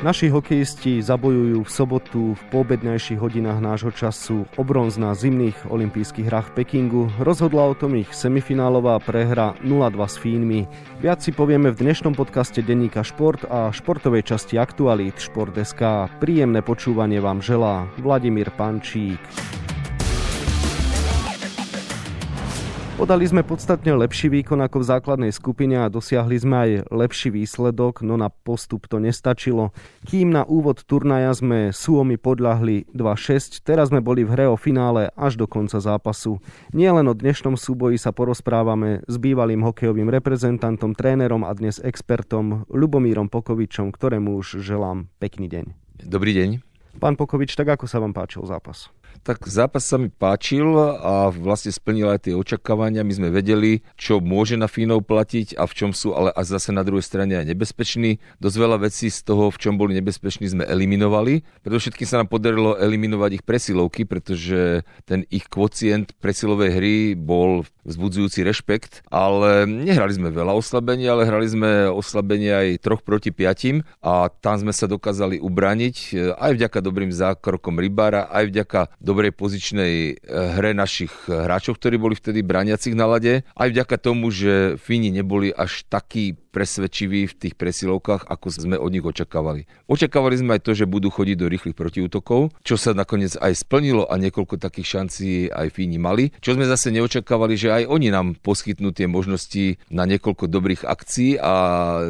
Naši hokejisti zabojujú v sobotu v poobednejších hodinách nášho času o na zimných olympijských hrách v Pekingu. Rozhodla o tom ich semifinálová prehra 0-2 s Fínmi. Viac si povieme v dnešnom podcaste Denníka Šport a športovej časti Aktualít Šport.sk. Príjemné počúvanie vám želá Vladimír Pančík. Podali sme podstatne lepší výkon ako v základnej skupine a dosiahli sme aj lepší výsledok, no na postup to nestačilo. Kým na úvod turnaja sme Suomi podľahli 2-6, teraz sme boli v hre o finále až do konca zápasu. Nielen o dnešnom súboji sa porozprávame s bývalým hokejovým reprezentantom, trénerom a dnes expertom Lubomírom Pokovičom, ktorému už želám pekný deň. Dobrý deň. Pán Pokovič, tak ako sa vám páčil zápas? Tak zápas sa mi páčil a vlastne splnil aj tie očakávania. My sme vedeli, čo môže na Fínov platiť a v čom sú, ale a zase na druhej strane aj nebezpeční. Dosť veľa vecí z toho, v čom boli nebezpeční, sme eliminovali. Predovšetkým sa nám podarilo eliminovať ich presilovky, pretože ten ich kvocient presilovej hry bol vzbudzujúci rešpekt, ale nehrali sme veľa oslabení, ale hrali sme oslabenie aj troch proti piatim a tam sme sa dokázali ubraniť aj vďaka dobrým zákrokom Rybára, aj vďaka dobrej pozičnej eh, hre našich hráčov, ktorí boli vtedy braniacich na lade, aj vďaka tomu, že Fíni neboli až takí presvedčiví v tých presilovkách, ako sme od nich očakávali. Očakávali sme aj to, že budú chodiť do rýchlych protiútokov, čo sa nakoniec aj splnilo a niekoľko takých šancí aj Fíni mali. Čo sme zase neočakávali, že aj oni nám poskytnú tie možnosti na niekoľko dobrých akcií a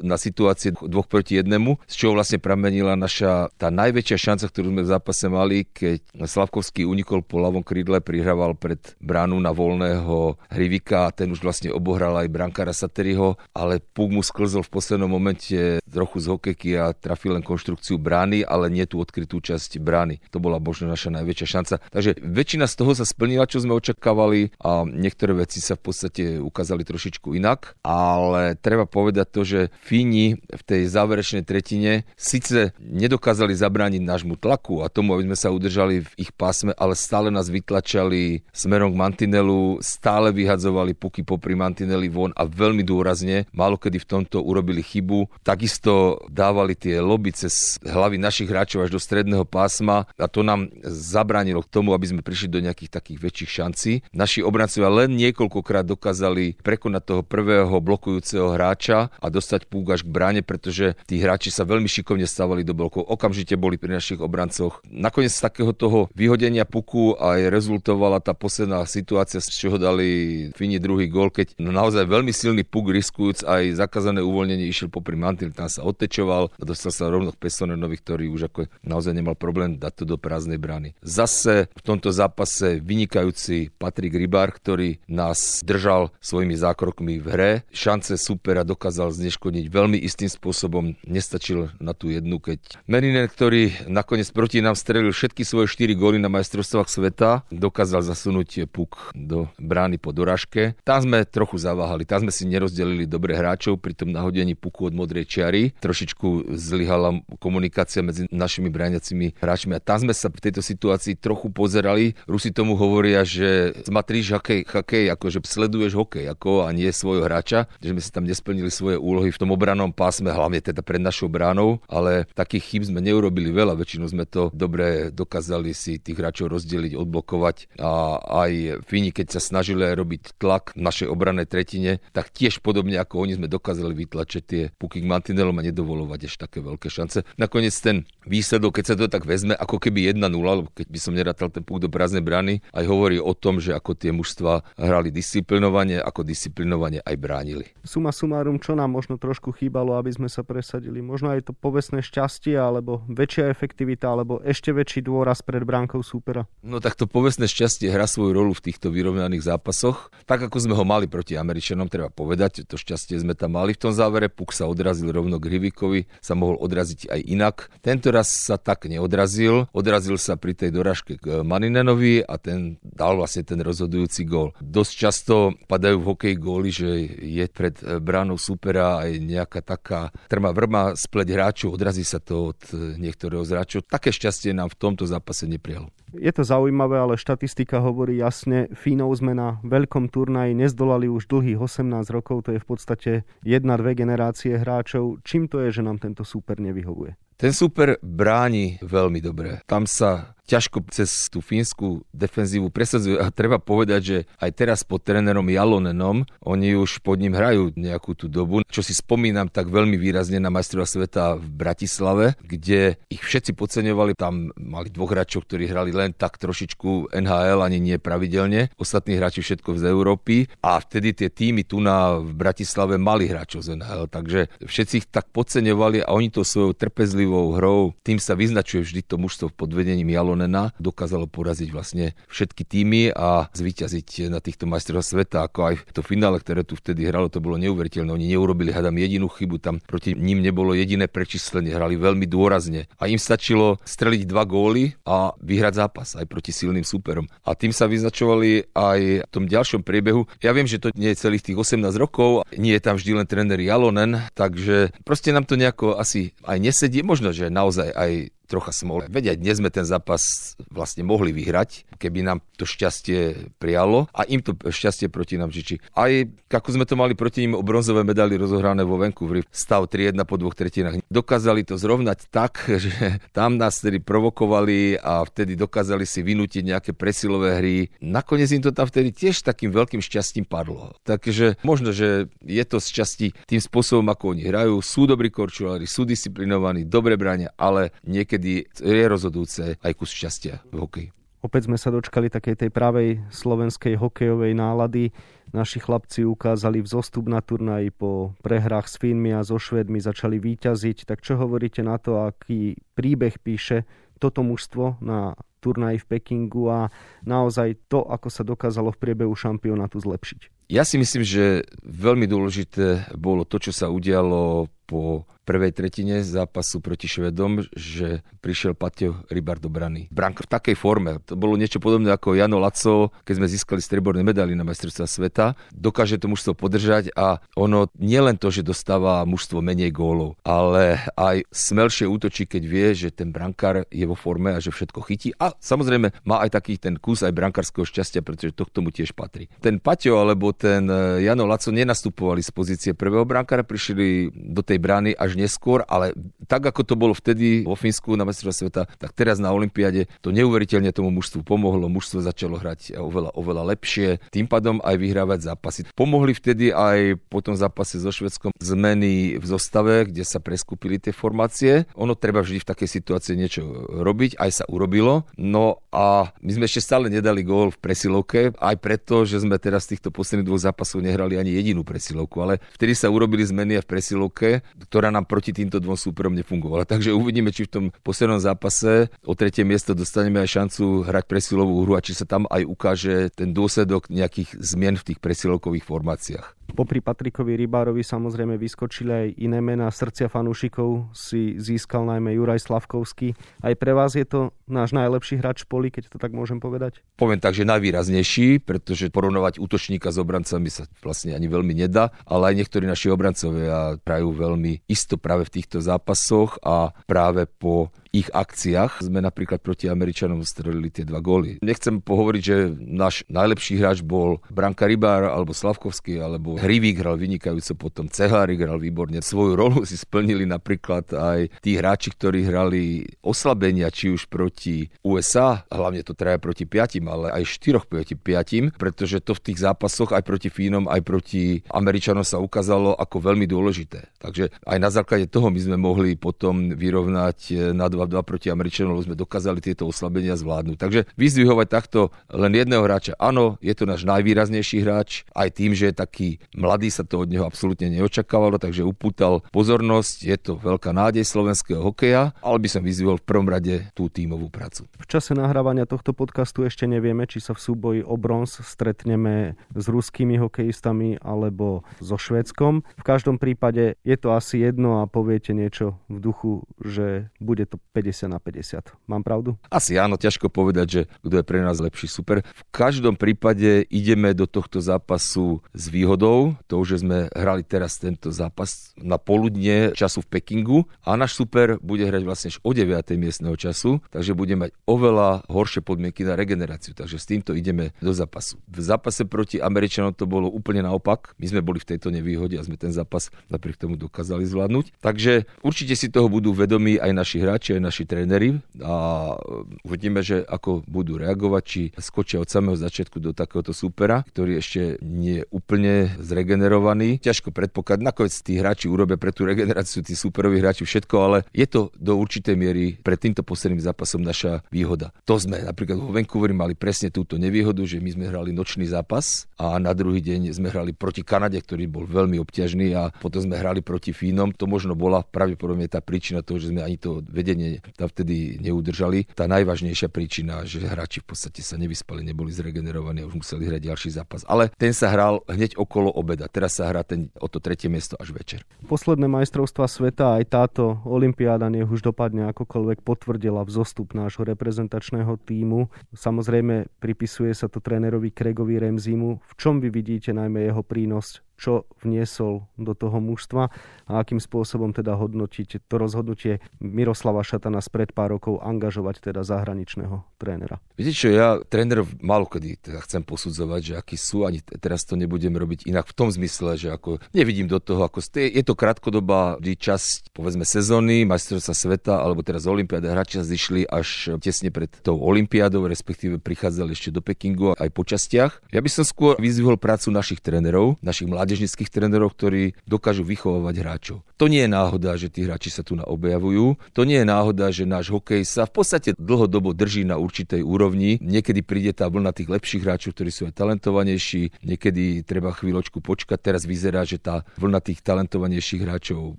na situácie dvoch proti jednému, z čoho vlastne pramenila naša tá najväčšia šanca, ktorú sme v zápase mali, keď Slavkovský unikol po ľavom krídle, prihrával pred bránu na voľného Hrivika a ten už vlastne obohral aj brankára Sateriho, ale puk mu sklzol v poslednom momente trochu z hokejky a trafil len konštrukciu brány, ale nie tú odkrytú časť brány. To bola možno naša najväčšia šanca. Takže väčšina z toho sa splnila, čo sme očakávali a niektoré veci sa v podstate ukázali trošičku inak, ale treba povedať to, že Fíni v tej záverečnej tretine síce nedokázali zabrániť nášmu tlaku a tomu, aby sme sa udržali v ich pásme, ale stále nás vytlačali smerom k mantinelu, stále vyhadzovali puky popri mantineli von a veľmi dôrazne, málo kedy v tomto urobili chybu. Takisto dávali tie loby cez hlavy našich hráčov až do stredného pásma a to nám zabránilo k tomu, aby sme prišli do nejakých takých väčších šancí. Naši obrancovia len niekoľkokrát dokázali prekonať toho prvého blokujúceho hráča a dostať púk až k bráne, pretože tí hráči sa veľmi šikovne stávali do blokov. Okamžite boli pri našich obrancoch. Nakoniec z takého toho vyhodenia puku aj rezultovala tá posledná situácia, z čoho dali Fini druhý gol, keď naozaj veľmi silný puk riskujúc aj zakaz zakázané uvoľnenie išiel popri mantil, tam sa odtečoval a dostal sa rovno k Pesonenovi, ktorý už ako naozaj nemal problém dať to do prázdnej brány. Zase v tomto zápase vynikajúci Patrik Rybár, ktorý nás držal svojimi zákrokmi v hre. Šance supera dokázal zneškodniť veľmi istým spôsobom. Nestačil na tú jednu, keď Merinen, ktorý nakoniec proti nám strelil všetky svoje 4 góly na majstrovstvách sveta, dokázal zasunúť puk do brány po doražke. Tam sme trochu zaváhali, tam sme si nerozdelili dobre hráčov, pri pri tom nahodení puku od modrej čiary. Trošičku zlyhala komunikácia medzi našimi bráňacími hráčmi. A tam sme sa v tejto situácii trochu pozerali. Rusi tomu hovoria, že smatríš hokej, hokej ako že sleduješ hokej ako a nie svojho hráča, že sme si tam nesplnili svoje úlohy v tom obranom pásme, hlavne teda pred našou bránou, ale takých chyb sme neurobili veľa, väčšinou sme to dobre dokázali si tých hráčov rozdeliť, odblokovať. A aj Fíni, keď sa snažili robiť tlak v našej obranej tretine, tak tiež podobne ako oni sme dokázali dokázali vytlačiť tie puky k mantinelom a nedovolovať ešte také veľké šance. Nakoniec ten výsledok, keď sa to tak vezme, ako keby 1-0, lebo keď by som nerátal ten puk do prázdnej brany, aj hovorí o tom, že ako tie mužstva hrali disciplinovane, ako disciplinovane aj bránili. Suma sumárum, čo nám možno trošku chýbalo, aby sme sa presadili? Možno aj to povestné šťastie, alebo väčšia efektivita, alebo ešte väčší dôraz pred bránkou súpera? No tak to povestné šťastie hrá svoju rolu v týchto vyrovnaných zápasoch. Tak ako sme ho mali proti Američanom, treba povedať, to šťastie sme tam mali v tom závere, puk sa odrazil rovno k Hrivikovi, sa mohol odraziť aj inak. Tento raz sa tak neodrazil, odrazil sa pri tej doražke k Maninenovi a ten dal vlastne ten rozhodujúci gól. Dosť často padajú v hokeji góly, že je pred bránou supera aj nejaká taká trma vrma spleť hráčov, odrazí sa to od niektorého z hráčov. Také šťastie nám v tomto zápase neprijalo. Je to zaujímavé, ale štatistika hovorí jasne, Fínov sme na veľkom turnaji nezdolali už dlhých 18 rokov, to je v podstate jedna, dve generácie hráčov. Čím to je, že nám tento súper nevyhovuje? Ten super bráni veľmi dobre. Tam sa ťažko cez tú fínsku defenzívu presadzuje. A treba povedať, že aj teraz pod trénerom Jalonenom, oni už pod ním hrajú nejakú tú dobu, čo si spomínam tak veľmi výrazne na majstrova sveta v Bratislave, kde ich všetci podceňovali. Tam mali dvoch hráčov, ktorí hrali len tak trošičku NHL, ani nie pravidelne. Ostatní hráči všetko z Európy. A vtedy tie týmy tu na v Bratislave mali hráčov z NHL, takže všetci ich tak podceňovali a oni to svojou trpezlivou hrou, tým sa vyznačuje vždy to mužstvo pod vedením Jalo Salonena dokázalo poraziť vlastne všetky týmy a zvíťaziť na týchto majstrovstvách sveta, ako aj to finále, ktoré tu vtedy hralo, to bolo neuveriteľné. Oni neurobili, hádam, jedinú chybu, tam proti ním nebolo jediné prečíslenie, hrali veľmi dôrazne a im stačilo streliť dva góly a vyhrať zápas aj proti silným súperom. A tým sa vyznačovali aj v tom ďalšom priebehu. Ja viem, že to nie je celých tých 18 rokov, nie je tam vždy len tréner Jalonen, takže proste nám to nejako asi aj nesedí. Možno, že naozaj aj trocha smole. Veď aj dnes sme ten zápas vlastne mohli vyhrať, keby nám to šťastie prijalo a im to šťastie proti nám žiči. Aj ako sme to mali proti ním o bronzové medaily rozohrané vo Vancouveri, stav 3-1 po dvoch tretinách. Dokázali to zrovnať tak, že tam nás tedy provokovali a vtedy dokázali si vynútiť nejaké presilové hry. Nakoniec im to tam vtedy tiež takým veľkým šťastím padlo. Takže možno, že je to z časti tým spôsobom, ako oni hrajú. Sú dobrí korčulári, sú disciplinovaní, dobre bránia, ale niekedy niekedy je rozhodujúce aj kus šťastia v hokeji. Opäť sme sa dočkali takej tej pravej slovenskej hokejovej nálady. Naši chlapci ukázali vzostup na turnaji po prehrách s Fínmi a so Švedmi, začali výťaziť. Tak čo hovoríte na to, aký príbeh píše toto mužstvo na turnaji v Pekingu a naozaj to, ako sa dokázalo v priebehu šampionátu zlepšiť? Ja si myslím, že veľmi dôležité bolo to, čo sa udialo po prvej tretine zápasu proti Švedom, že prišiel Patio Rybar do brany. Branka v takej forme. To bolo niečo podobné ako Jano Laco, keď sme získali streborné medaily na majstrovstvá sveta. Dokáže to mužstvo podržať a ono nielen to, že dostáva mužstvo menej gólov, ale aj smelšie útočí, keď vie, že ten brankár je vo forme a že všetko chytí. A samozrejme má aj taký ten kus aj brankárskeho šťastia, pretože to k tomu tiež patrí. Ten Paťo alebo ten Jano Laco nenastupovali z pozície prvého brankára, prišli do tej brány až až neskôr, ale tak ako to bolo vtedy vo Fínsku na mestrovstve sveta, tak teraz na Olympiade to neuveriteľne tomu mužstvu pomohlo. Mužstvo začalo hrať oveľa, oveľa lepšie, tým pádom aj vyhrávať zápasy. Pomohli vtedy aj po tom zápase so Švedskom zmeny v zostave, kde sa preskúpili tie formácie. Ono treba vždy v takej situácii niečo robiť, aj sa urobilo. No a my sme ešte stále nedali gól v presilovke, aj preto, že sme teraz z týchto posledných dvoch zápasov nehrali ani jedinú presilovku, ale vtedy sa urobili zmeny aj v presilovke, ktorá nám proti týmto dvom súperom nefungovala. Takže uvidíme, či v tom poslednom zápase o tretie miesto dostaneme aj šancu hrať presilovú hru a či sa tam aj ukáže ten dôsledok nejakých zmien v tých presilovkových formáciách. Popri Patrikovi Rybárovi samozrejme vyskočili aj iné mená. Srdcia fanúšikov si získal najmä Juraj Slavkovský. Aj pre vás je to náš najlepší hráč v poli, keď to tak môžem povedať? Poviem tak, že najvýraznejší, pretože porovnovať útočníka s obrancami sa vlastne ani veľmi nedá, ale aj niektorí naši obrancovia prajú veľmi isto práve v týchto zápasoch a práve po ich akciách. Sme napríklad proti Američanom strelili tie dva góly. Nechcem pohovoriť, že náš najlepší hráč bol Branka Rybár alebo Slavkovský alebo Hrivík hral vynikajúco, potom Cehárik hral výborne. Svoju rolu si splnili napríklad aj tí hráči, ktorí hrali oslabenia či už proti USA, hlavne to traja proti piatim, ale aj štyroch proti piatim, pretože to v tých zápasoch aj proti Fínom, aj proti Američanom sa ukázalo ako veľmi dôležité. Takže aj na základe toho my sme mohli potom vyrovnať eh, na 2 0-2 proti Američanom, lebo sme dokázali tieto oslabenia zvládnuť. Takže vyzdvihovať takto len jedného hráča, áno, je to náš najvýraznejší hráč, aj tým, že je taký mladý, sa to od neho absolútne neočakávalo, takže upútal pozornosť, je to veľká nádej slovenského hokeja, ale by som vyzdvihol v prvom rade tú tímovú prácu. V čase nahrávania tohto podcastu ešte nevieme, či sa v súboji o bronz stretneme s ruskými hokejistami alebo so Švedskom. V každom prípade je to asi jedno a poviete niečo v duchu, že bude to 50 na 50. Mám pravdu? Asi áno, ťažko povedať, že kto je pre nás lepší super. V každom prípade ideme do tohto zápasu s výhodou, to, že sme hrali teraz tento zápas na poludne času v Pekingu a náš super bude hrať vlastne až o 9. miestneho času, takže bude mať oveľa horšie podmienky na regeneráciu, takže s týmto ideme do zápasu. V zápase proti Američanom to bolo úplne naopak. My sme boli v tejto nevýhode a sme ten zápas napriek tomu dokázali zvládnuť. Takže určite si toho budú vedomí aj naši hráči, aj naši tréneri a uvidíme, že ako budú reagovať, či skočia od samého začiatku do takéhoto supera, ktorý ešte nie je úplne zregenerovaný. Ťažko predpokladať, nakoniec tí hráči urobia pre tú regeneráciu, tí superoví hráči všetko, ale je to do určitej miery pred týmto posledným zápasom naša výhoda. To sme napríklad vo Vancouveri mali presne túto nevýhodu, že my sme hrali nočný zápas a na druhý deň sme hrali proti Kanade, ktorý bol veľmi obťažný a potom sme hrali proti Fínom. To možno bola pravdepodobne tá príčina toho, že sme ani to vedenie tam vtedy neudržali. Tá najvážnejšia príčina, že hráči v podstate sa nevyspali, neboli zregenerovaní a už museli hrať ďalší zápas. Ale ten sa hral hneď okolo obeda. Teraz sa hrá ten o to tretie miesto až večer. Posledné majstrovstva sveta aj táto olimpiáda nech už dopadne akokoľvek potvrdila vzostup nášho reprezentačného týmu. Samozrejme pripisuje sa to trénerovi Kregovi Remzimu. V čom vy vidíte najmä jeho prínos čo vniesol do toho mužstva a akým spôsobom teda hodnotiť to rozhodnutie Miroslava Šatana spred pár rokov angažovať teda zahraničného trénera. Viete čo, ja tréner málo kedy teda chcem posudzovať, že akí sú, ani teraz to nebudem robiť inak v tom zmysle, že ako nevidím do toho, ako ste, je to krátkodobá časť, povedzme, sezóny, majstrovstva sveta, alebo teraz Olympiáda, hráči zišli až tesne pred tou Olympiádou, respektíve prichádzali ešte do Pekingu aj po častiach. Ja by som skôr vyzvihol prácu našich trénerov, našich mladých mládežnických trénerov, ktorí dokážu vychovávať hráčov. To nie je náhoda, že tí hráči sa tu na objavujú. To nie je náhoda, že náš hokej sa v podstate dlhodobo drží na určitej úrovni. Niekedy príde tá vlna tých lepších hráčov, ktorí sú aj talentovanejší. Niekedy treba chvíľočku počkať. Teraz vyzerá, že tá vlna tých talentovanejších hráčov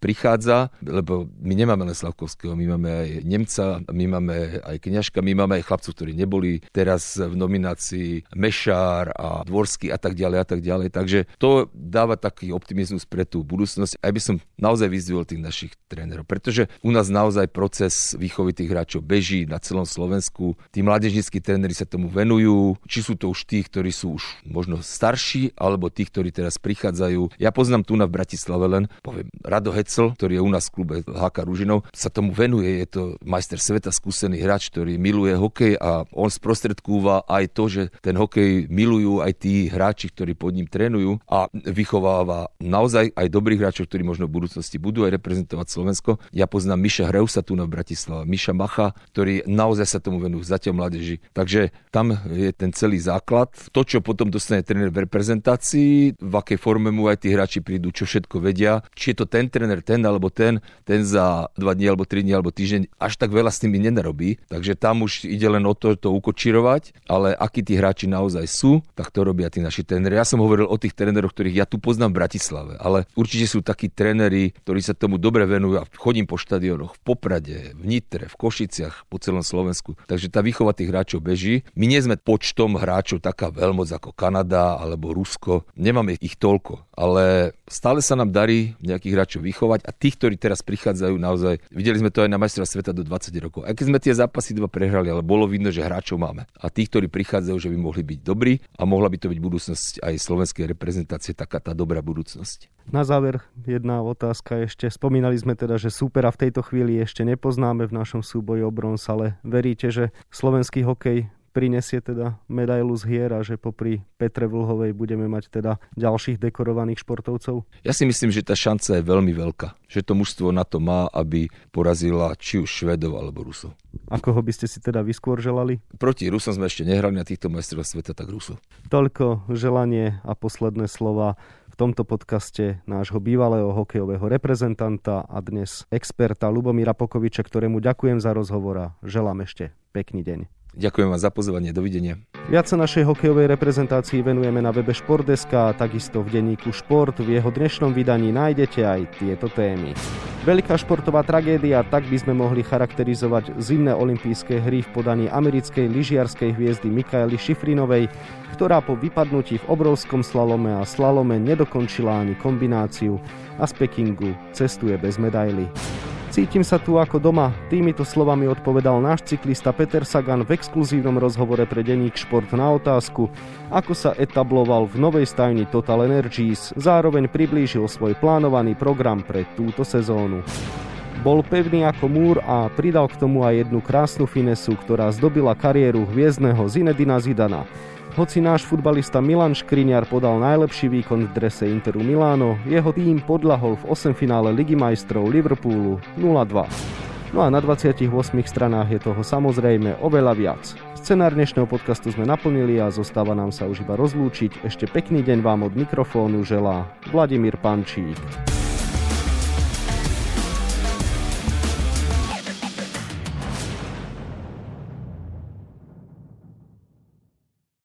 prichádza, lebo my nemáme len Slavkovského, my máme aj Nemca, my máme aj Kňažka, my máme aj chlapcov, ktorí neboli teraz v nominácii Mešár a Dvorský a tak ďalej a tak ďalej. Takže to dáva taký optimizmus pre tú budúcnosť. Aj by som naozaj vyzdvihol tých našich trénerov, pretože u nás naozaj proces výchovy tých hráčov beží na celom Slovensku. Tí mládežníckí tréneri sa tomu venujú, či sú to už tí, ktorí sú už možno starší, alebo tí, ktorí teraz prichádzajú. Ja poznám tu na v Bratislave len, poviem, Rado Hecel, ktorý je u nás v klube HK Ružinov, sa tomu venuje, je to majster sveta, skúsený hráč, ktorý miluje hokej a on sprostredkúva aj to, že ten hokej milujú aj tí hráči, ktorí pod ním trénujú a vychováva naozaj aj dobrých hráčov, ktorí možno v budúcnosti budú aj reprezentovať Slovensko. Ja poznám Miša Hreusa tu na Bratislava, Miša Macha, ktorý naozaj sa tomu venujú zatiaľ mládeži. Takže tam je ten celý základ. To, čo potom dostane tréner v reprezentácii, v akej forme mu aj tí hráči prídu, čo všetko vedia, či je to ten tréner, ten alebo ten, ten za dva dní alebo tri dní alebo týždeň, až tak veľa s tými nenarobí. Takže tam už ide len o to, to ukočirovať, ale akí tí hráči naozaj sú, tak to robia tí naši tréneri. Ja som hovoril o tých tréneroch, ktorých ja tu poznám v Bratislave, ale určite sú takí tréneri, ktorí sa tomu dobre venujú a chodím po štadionoch v Poprade, v Nitre, v Košiciach, po celom Slovensku. Takže tá výchova tých hráčov beží. My nie sme počtom hráčov taká veľmoc ako Kanada alebo Rusko. Nemáme ich toľko, ale stále sa nám darí nejakých hráčov vychovať a tých, ktorí teraz prichádzajú naozaj, videli sme to aj na majstra sveta do 20 rokov. Aj keď sme tie zápasy dva prehrali, ale bolo vidno, že hráčov máme. A tých, ktorí prichádzajú, že by mohli byť dobrí a mohla by to byť budúcnosť aj slovenskej reprezentácie, taká tá dobrá budúcnosť. Na záver jedna otázka ešte. Spomínali sme teda, že súpera v tejto chvíli ešte nepoznáme v našom súboji o bronz, ale veríte, že slovenský hokej prinesie teda medailu z hier a že popri Petre Vlhovej budeme mať teda ďalších dekorovaných športovcov? Ja si myslím, že tá šanca je veľmi veľká. Že to mužstvo na to má, aby porazila či už Švedov alebo Rusov. A koho by ste si teda vyskôr želali? Proti Rusom sme ešte nehrali na týchto majstrovstvách sveta, tak Rusov. Toľko želanie a posledné slova tomto podcaste nášho bývalého hokejového reprezentanta a dnes experta Lubomíra Pokoviča, ktorému ďakujem za rozhovor a želám ešte pekný deň. Ďakujem vám za pozvanie, dovidenia. Viac našej hokejovej reprezentácii venujeme na webe Športdeska a takisto v denníku Šport. V jeho dnešnom vydaní nájdete aj tieto témy. Veľká športová tragédia, tak by sme mohli charakterizovať zimné olympijské hry v podaní americkej lyžiarskej hviezdy Mikaely Šifrinovej, ktorá po vypadnutí v obrovskom slalome a slalome nedokončila ani kombináciu a z Pekingu cestuje bez medaily. Cítim sa tu ako doma. Týmito slovami odpovedal náš cyklista Peter Sagan v exkluzívnom rozhovore pre denník Šport na otázku, ako sa etabloval v novej stajni Total Energies, zároveň priblížil svoj plánovaný program pre túto sezónu. Bol pevný ako múr a pridal k tomu aj jednu krásnu finesu, ktorá zdobila kariéru hviezdneho Zinedina Zidana. Hoci náš futbalista Milan Škriňar podal najlepší výkon v drese Interu Miláno, jeho tým podľahol v 8 finále Ligy majstrov Liverpoolu 0-2. No a na 28 stranách je toho samozrejme oveľa viac. Scenár dnešného podcastu sme naplnili a zostáva nám sa už iba rozlúčiť. Ešte pekný deň vám od mikrofónu želá Vladimír Pančík.